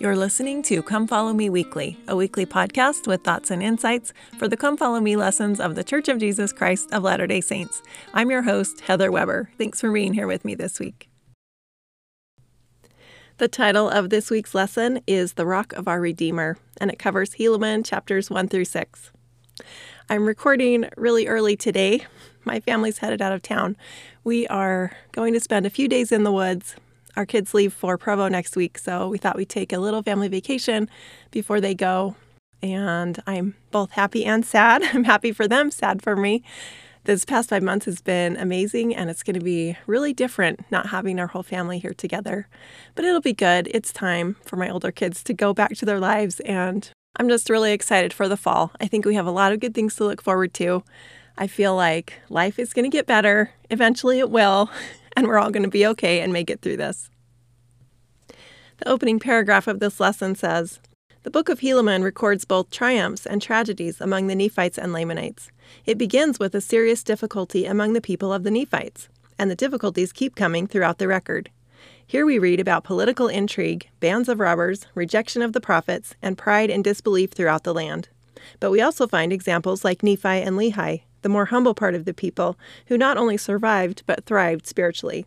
You're listening to Come Follow Me Weekly, a weekly podcast with thoughts and insights for the Come Follow Me lessons of the Church of Jesus Christ of Latter day Saints. I'm your host, Heather Weber. Thanks for being here with me this week. The title of this week's lesson is The Rock of Our Redeemer, and it covers Helaman chapters 1 through 6. I'm recording really early today. My family's headed out of town. We are going to spend a few days in the woods our kids leave for Provo next week, so we thought we'd take a little family vacation before they go. And I'm both happy and sad. I'm happy for them, sad for me. This past five months has been amazing, and it's going to be really different not having our whole family here together. But it'll be good. It's time for my older kids to go back to their lives, and I'm just really excited for the fall. I think we have a lot of good things to look forward to. I feel like life is going to get better. Eventually, it will and we're all going to be okay and make it through this. The opening paragraph of this lesson says The book of Helaman records both triumphs and tragedies among the Nephites and Lamanites. It begins with a serious difficulty among the people of the Nephites, and the difficulties keep coming throughout the record. Here we read about political intrigue, bands of robbers, rejection of the prophets, and pride and disbelief throughout the land. But we also find examples like Nephi and Lehi, the more humble part of the people, who not only survived but thrived spiritually.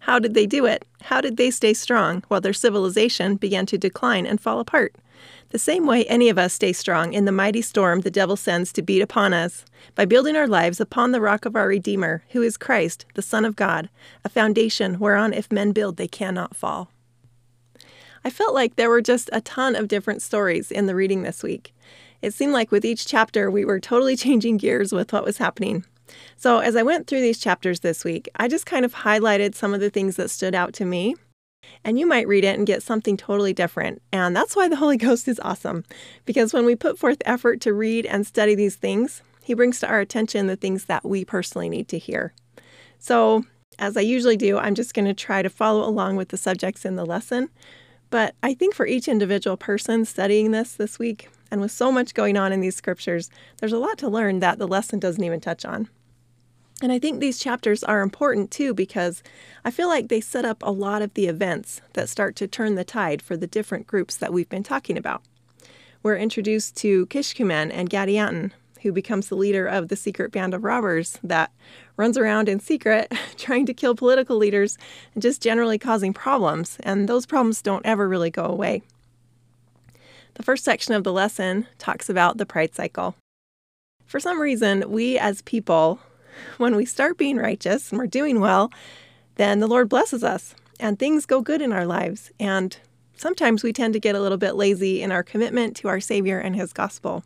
How did they do it? How did they stay strong while their civilization began to decline and fall apart? The same way any of us stay strong in the mighty storm the devil sends to beat upon us, by building our lives upon the rock of our Redeemer, who is Christ, the Son of God, a foundation whereon if men build they cannot fall. I felt like there were just a ton of different stories in the reading this week. It seemed like with each chapter, we were totally changing gears with what was happening. So, as I went through these chapters this week, I just kind of highlighted some of the things that stood out to me. And you might read it and get something totally different. And that's why the Holy Ghost is awesome. Because when we put forth effort to read and study these things, He brings to our attention the things that we personally need to hear. So, as I usually do, I'm just going to try to follow along with the subjects in the lesson. But I think for each individual person studying this this week, and with so much going on in these scriptures, there's a lot to learn that the lesson doesn't even touch on. And I think these chapters are important too because I feel like they set up a lot of the events that start to turn the tide for the different groups that we've been talking about. We're introduced to Kishkumen and Gadianton, who becomes the leader of the secret band of robbers that runs around in secret trying to kill political leaders and just generally causing problems, and those problems don't ever really go away. The first section of the lesson talks about the pride cycle. For some reason, we as people, when we start being righteous and we're doing well, then the Lord blesses us and things go good in our lives. And sometimes we tend to get a little bit lazy in our commitment to our Savior and His gospel.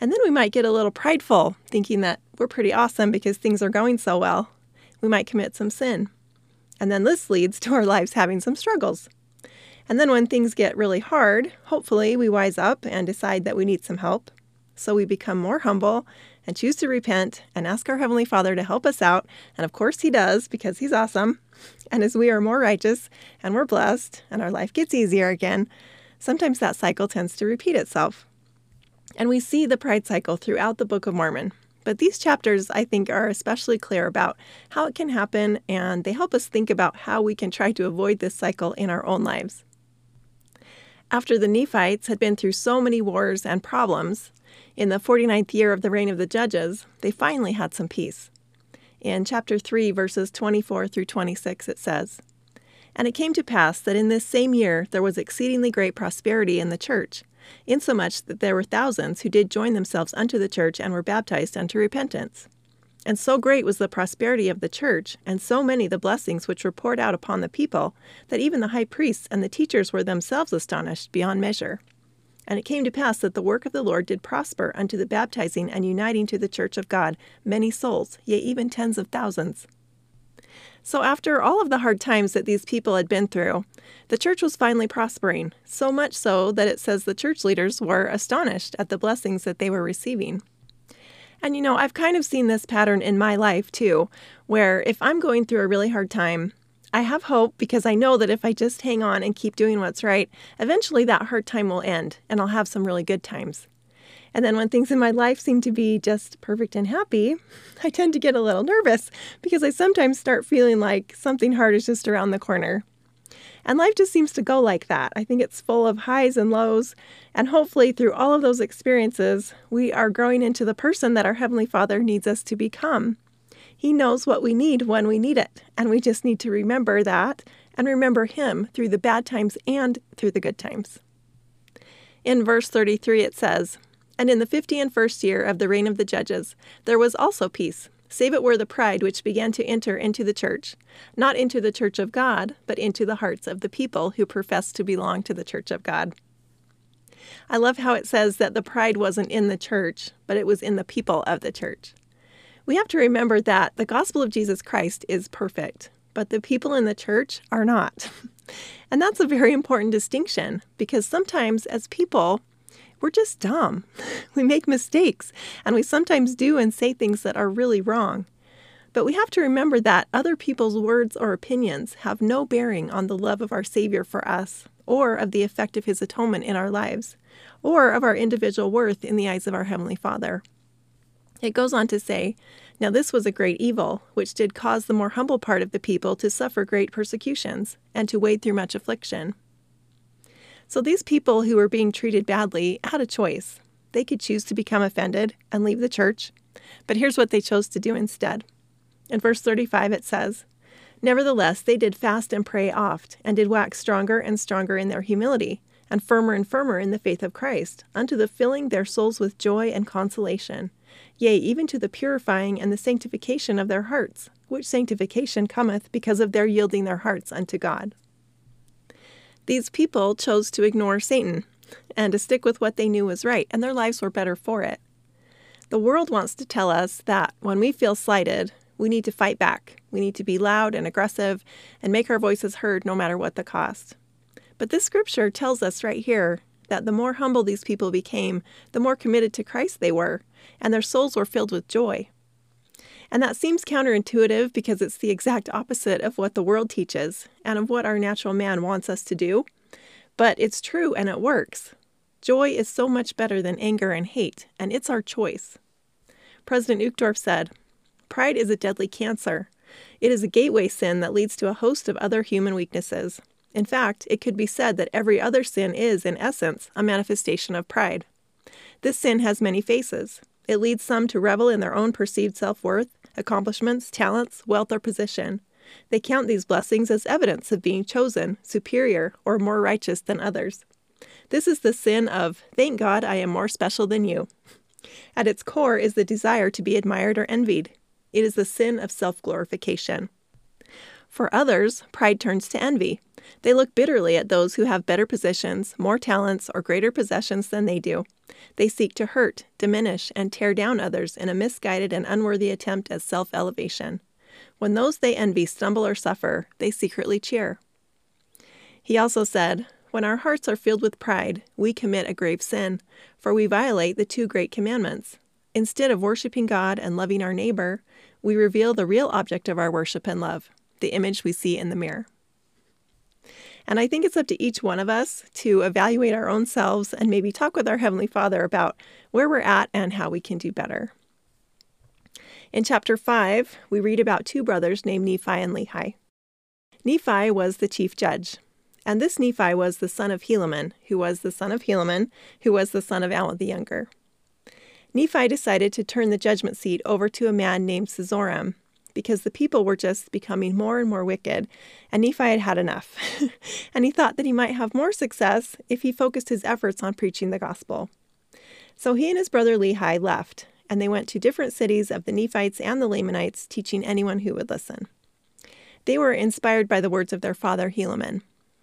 And then we might get a little prideful, thinking that we're pretty awesome because things are going so well. We might commit some sin. And then this leads to our lives having some struggles. And then when things get really hard, hopefully we wise up and decide that we need some help. So we become more humble and choose to repent and ask our Heavenly Father to help us out. And of course, He does because He's awesome. And as we are more righteous and we're blessed and our life gets easier again, sometimes that cycle tends to repeat itself. And we see the pride cycle throughout the Book of Mormon. But these chapters, I think, are especially clear about how it can happen, and they help us think about how we can try to avoid this cycle in our own lives. After the Nephites had been through so many wars and problems, in the 49th year of the reign of the judges, they finally had some peace. In chapter 3, verses 24 through 26, it says, And it came to pass that in this same year there was exceedingly great prosperity in the church, insomuch that there were thousands who did join themselves unto the church and were baptized unto repentance. And so great was the prosperity of the church, and so many the blessings which were poured out upon the people, that even the high priests and the teachers were themselves astonished beyond measure. And it came to pass that the work of the Lord did prosper unto the baptizing and uniting to the church of God many souls, yea, even tens of thousands. So, after all of the hard times that these people had been through, the church was finally prospering, so much so that it says the church leaders were astonished at the blessings that they were receiving. And you know, I've kind of seen this pattern in my life too, where if I'm going through a really hard time, I have hope because I know that if I just hang on and keep doing what's right, eventually that hard time will end and I'll have some really good times. And then when things in my life seem to be just perfect and happy, I tend to get a little nervous because I sometimes start feeling like something hard is just around the corner. And life just seems to go like that. I think it's full of highs and lows. And hopefully, through all of those experiences, we are growing into the person that our Heavenly Father needs us to become. He knows what we need when we need it. And we just need to remember that and remember Him through the bad times and through the good times. In verse 33, it says, And in the fifty and first year of the reign of the judges, there was also peace save it were the pride which began to enter into the church, not into the church of God, but into the hearts of the people who profess to belong to the church of God. I love how it says that the pride wasn't in the church, but it was in the people of the church. We have to remember that the gospel of Jesus Christ is perfect, but the people in the church are not. And that's a very important distinction because sometimes as people, we're just dumb. We make mistakes, and we sometimes do and say things that are really wrong. But we have to remember that other people's words or opinions have no bearing on the love of our Savior for us, or of the effect of His atonement in our lives, or of our individual worth in the eyes of our Heavenly Father. It goes on to say, Now this was a great evil, which did cause the more humble part of the people to suffer great persecutions, and to wade through much affliction. So these people who were being treated badly had a choice. They could choose to become offended and leave the church, but here's what they chose to do instead. In verse 35 it says, Nevertheless, they did fast and pray oft, and did wax stronger and stronger in their humility, and firmer and firmer in the faith of Christ, unto the filling their souls with joy and consolation, yea, even to the purifying and the sanctification of their hearts, which sanctification cometh because of their yielding their hearts unto God. These people chose to ignore Satan and to stick with what they knew was right, and their lives were better for it. The world wants to tell us that when we feel slighted, we need to fight back. We need to be loud and aggressive and make our voices heard no matter what the cost. But this scripture tells us right here that the more humble these people became, the more committed to Christ they were, and their souls were filled with joy. And that seems counterintuitive because it's the exact opposite of what the world teaches and of what our natural man wants us to do. But it's true and it works. Joy is so much better than anger and hate, and it's our choice. President Uchtdorf said, Pride is a deadly cancer. It is a gateway sin that leads to a host of other human weaknesses. In fact, it could be said that every other sin is, in essence, a manifestation of pride. This sin has many faces. It leads some to revel in their own perceived self worth accomplishments, talents, wealth, or position. They count these blessings as evidence of being chosen, superior, or more righteous than others. This is the sin of, thank God I am more special than you. At its core is the desire to be admired or envied. It is the sin of self glorification. For others, pride turns to envy. They look bitterly at those who have better positions, more talents, or greater possessions than they do. They seek to hurt, diminish, and tear down others in a misguided and unworthy attempt at self elevation. When those they envy stumble or suffer, they secretly cheer. He also said, When our hearts are filled with pride, we commit a grave sin, for we violate the two great commandments. Instead of worshiping God and loving our neighbor, we reveal the real object of our worship and love, the image we see in the mirror. And I think it's up to each one of us to evaluate our own selves and maybe talk with our Heavenly Father about where we're at and how we can do better. In chapter 5, we read about two brothers named Nephi and Lehi. Nephi was the chief judge, and this Nephi was the son of Helaman, who was the son of Helaman, who was the son of Alma the younger. Nephi decided to turn the judgment seat over to a man named Cezoram, because the people were just becoming more and more wicked, and Nephi had had enough. and he thought that he might have more success if he focused his efforts on preaching the gospel. So he and his brother Lehi left, and they went to different cities of the Nephites and the Lamanites, teaching anyone who would listen. They were inspired by the words of their father Helaman,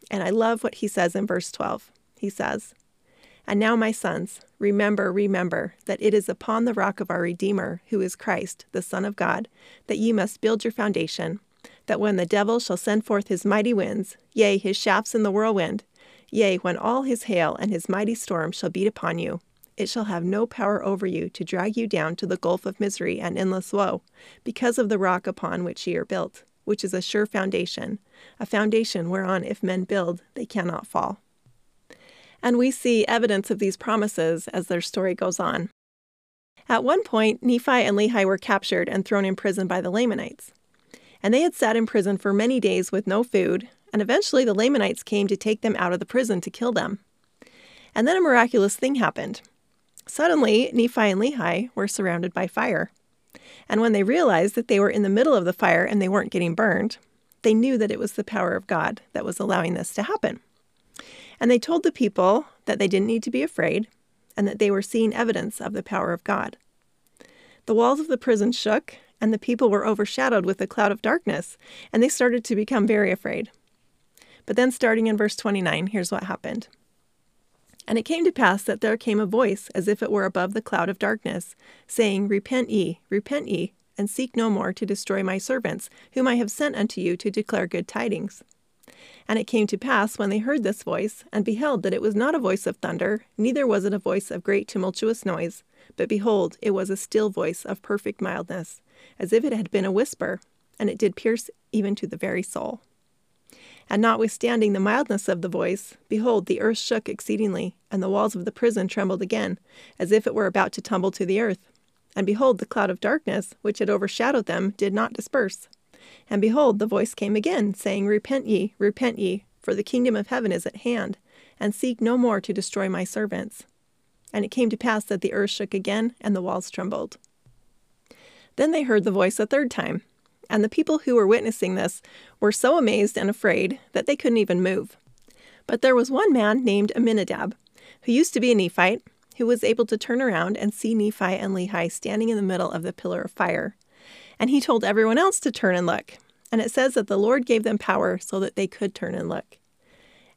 and I love what he says in verse 12. He says, and now, my sons, remember, remember that it is upon the rock of our Redeemer, who is Christ, the Son of God, that ye must build your foundation, that when the devil shall send forth his mighty winds, yea, his shafts in the whirlwind, yea, when all his hail and his mighty storm shall beat upon you, it shall have no power over you to drag you down to the gulf of misery and endless woe, because of the rock upon which ye are built, which is a sure foundation, a foundation whereon if men build, they cannot fall. And we see evidence of these promises as their story goes on. At one point, Nephi and Lehi were captured and thrown in prison by the Lamanites. And they had sat in prison for many days with no food, And eventually the Lamanites came to take them out of the prison to kill them. And then a miraculous thing happened. Suddenly, Nephi and Lehi were surrounded by fire. And when they realized that they were in the middle of the fire and they weren't getting burned, they knew that it was the power of God that was allowing this to happen. And they told the people that they didn't need to be afraid and that they were seeing evidence of the power of God. The walls of the prison shook, and the people were overshadowed with a cloud of darkness, and they started to become very afraid. But then, starting in verse 29, here's what happened. And it came to pass that there came a voice, as if it were above the cloud of darkness, saying, Repent ye, repent ye, and seek no more to destroy my servants, whom I have sent unto you to declare good tidings. And it came to pass, when they heard this voice, and beheld that it was not a voice of thunder, neither was it a voice of great tumultuous noise, but behold, it was a still voice of perfect mildness, as if it had been a whisper, and it did pierce even to the very soul. And notwithstanding the mildness of the voice, behold, the earth shook exceedingly, and the walls of the prison trembled again, as if it were about to tumble to the earth. And behold, the cloud of darkness, which had overshadowed them, did not disperse. And behold, the voice came again, saying, Repent ye, repent ye, for the kingdom of heaven is at hand, and seek no more to destroy my servants. And it came to pass that the earth shook again, and the walls trembled. Then they heard the voice a third time, and the people who were witnessing this were so amazed and afraid that they couldn't even move. But there was one man named Aminadab, who used to be a Nephite, who was able to turn around and see Nephi and Lehi standing in the middle of the pillar of fire. And he told everyone else to turn and look. And it says that the Lord gave them power so that they could turn and look.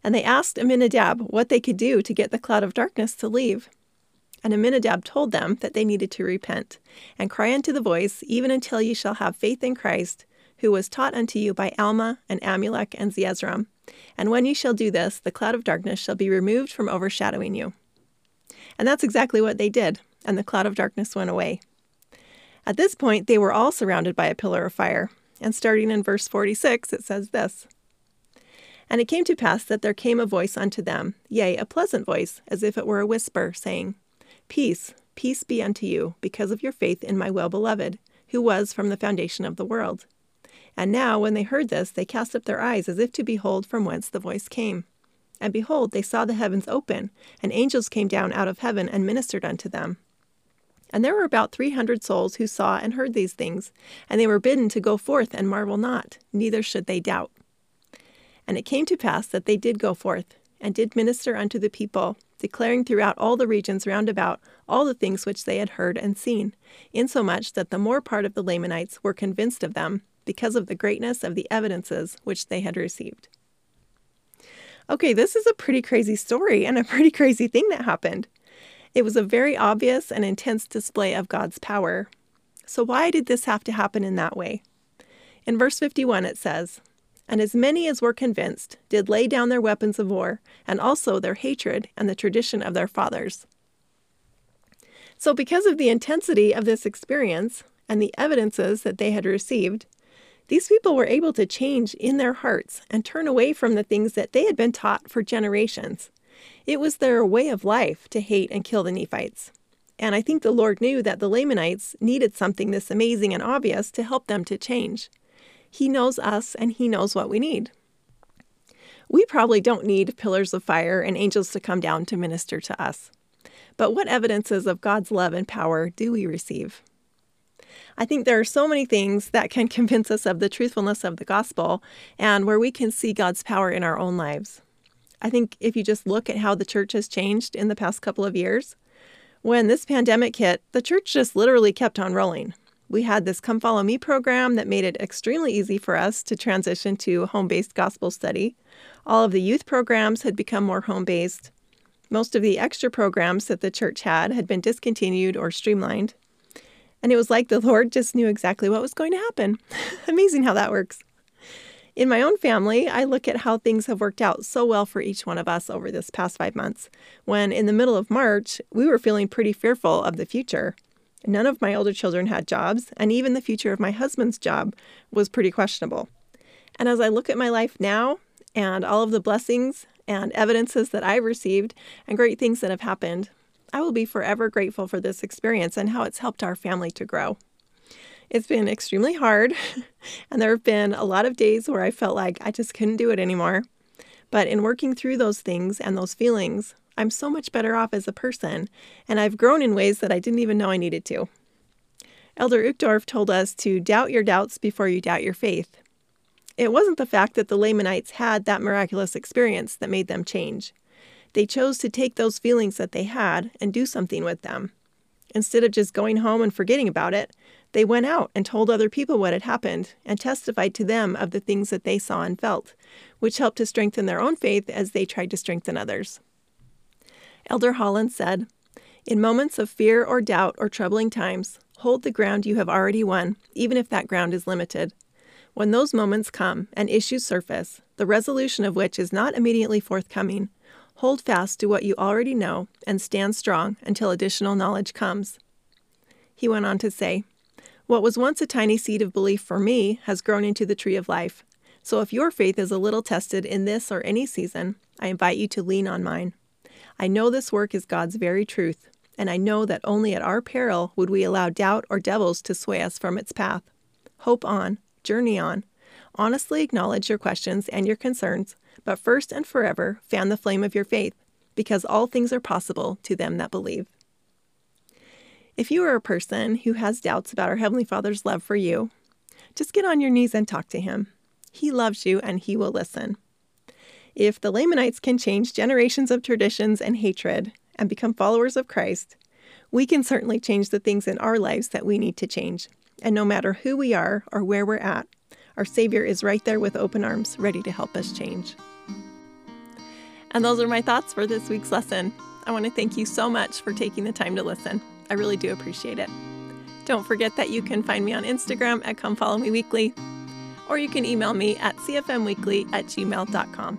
And they asked Aminadab what they could do to get the cloud of darkness to leave. And Aminadab told them that they needed to repent, and cry unto the voice, even until ye shall have faith in Christ, who was taught unto you by Alma and Amulek and Zeezrom. And when ye shall do this, the cloud of darkness shall be removed from overshadowing you. And that's exactly what they did, and the cloud of darkness went away. At this point, they were all surrounded by a pillar of fire. And starting in verse 46, it says this And it came to pass that there came a voice unto them, yea, a pleasant voice, as if it were a whisper, saying, Peace, peace be unto you, because of your faith in my well beloved, who was from the foundation of the world. And now, when they heard this, they cast up their eyes as if to behold from whence the voice came. And behold, they saw the heavens open, and angels came down out of heaven and ministered unto them. And there were about three hundred souls who saw and heard these things, and they were bidden to go forth and marvel not, neither should they doubt. And it came to pass that they did go forth, and did minister unto the people, declaring throughout all the regions round about all the things which they had heard and seen, insomuch that the more part of the Lamanites were convinced of them, because of the greatness of the evidences which they had received. Okay, this is a pretty crazy story and a pretty crazy thing that happened. It was a very obvious and intense display of God's power. So, why did this have to happen in that way? In verse 51, it says, and as many as were convinced did lay down their weapons of war, and also their hatred and the tradition of their fathers. So, because of the intensity of this experience and the evidences that they had received, these people were able to change in their hearts and turn away from the things that they had been taught for generations. It was their way of life to hate and kill the Nephites. And I think the Lord knew that the Lamanites needed something this amazing and obvious to help them to change. He knows us and He knows what we need. We probably don't need pillars of fire and angels to come down to minister to us. But what evidences of God's love and power do we receive? I think there are so many things that can convince us of the truthfulness of the gospel and where we can see God's power in our own lives. I think if you just look at how the church has changed in the past couple of years, when this pandemic hit, the church just literally kept on rolling. We had this Come Follow Me program that made it extremely easy for us to transition to home based gospel study. All of the youth programs had become more home based. Most of the extra programs that the church had had been discontinued or streamlined. And it was like the Lord just knew exactly what was going to happen. Amazing how that works. In my own family, I look at how things have worked out so well for each one of us over this past five months, when in the middle of March, we were feeling pretty fearful of the future. None of my older children had jobs, and even the future of my husband's job was pretty questionable. And as I look at my life now and all of the blessings and evidences that I've received and great things that have happened, I will be forever grateful for this experience and how it's helped our family to grow. It's been extremely hard, and there have been a lot of days where I felt like I just couldn't do it anymore. But in working through those things and those feelings, I'm so much better off as a person, and I've grown in ways that I didn't even know I needed to. Elder Uchtdorf told us to doubt your doubts before you doubt your faith. It wasn't the fact that the Lamanites had that miraculous experience that made them change. They chose to take those feelings that they had and do something with them. Instead of just going home and forgetting about it, they went out and told other people what had happened and testified to them of the things that they saw and felt, which helped to strengthen their own faith as they tried to strengthen others. Elder Holland said, In moments of fear or doubt or troubling times, hold the ground you have already won, even if that ground is limited. When those moments come and issues surface, the resolution of which is not immediately forthcoming, Hold fast to what you already know and stand strong until additional knowledge comes. He went on to say, What was once a tiny seed of belief for me has grown into the tree of life. So if your faith is a little tested in this or any season, I invite you to lean on mine. I know this work is God's very truth, and I know that only at our peril would we allow doubt or devils to sway us from its path. Hope on, journey on. Honestly acknowledge your questions and your concerns, but first and forever, fan the flame of your faith, because all things are possible to them that believe. If you are a person who has doubts about our Heavenly Father's love for you, just get on your knees and talk to Him. He loves you and He will listen. If the Lamanites can change generations of traditions and hatred and become followers of Christ, we can certainly change the things in our lives that we need to change. And no matter who we are or where we're at, our Savior is right there with open arms, ready to help us change. And those are my thoughts for this week's lesson. I want to thank you so much for taking the time to listen. I really do appreciate it. Don't forget that you can find me on Instagram at Come Follow Me Weekly, or you can email me at cfmweekly at gmail.com.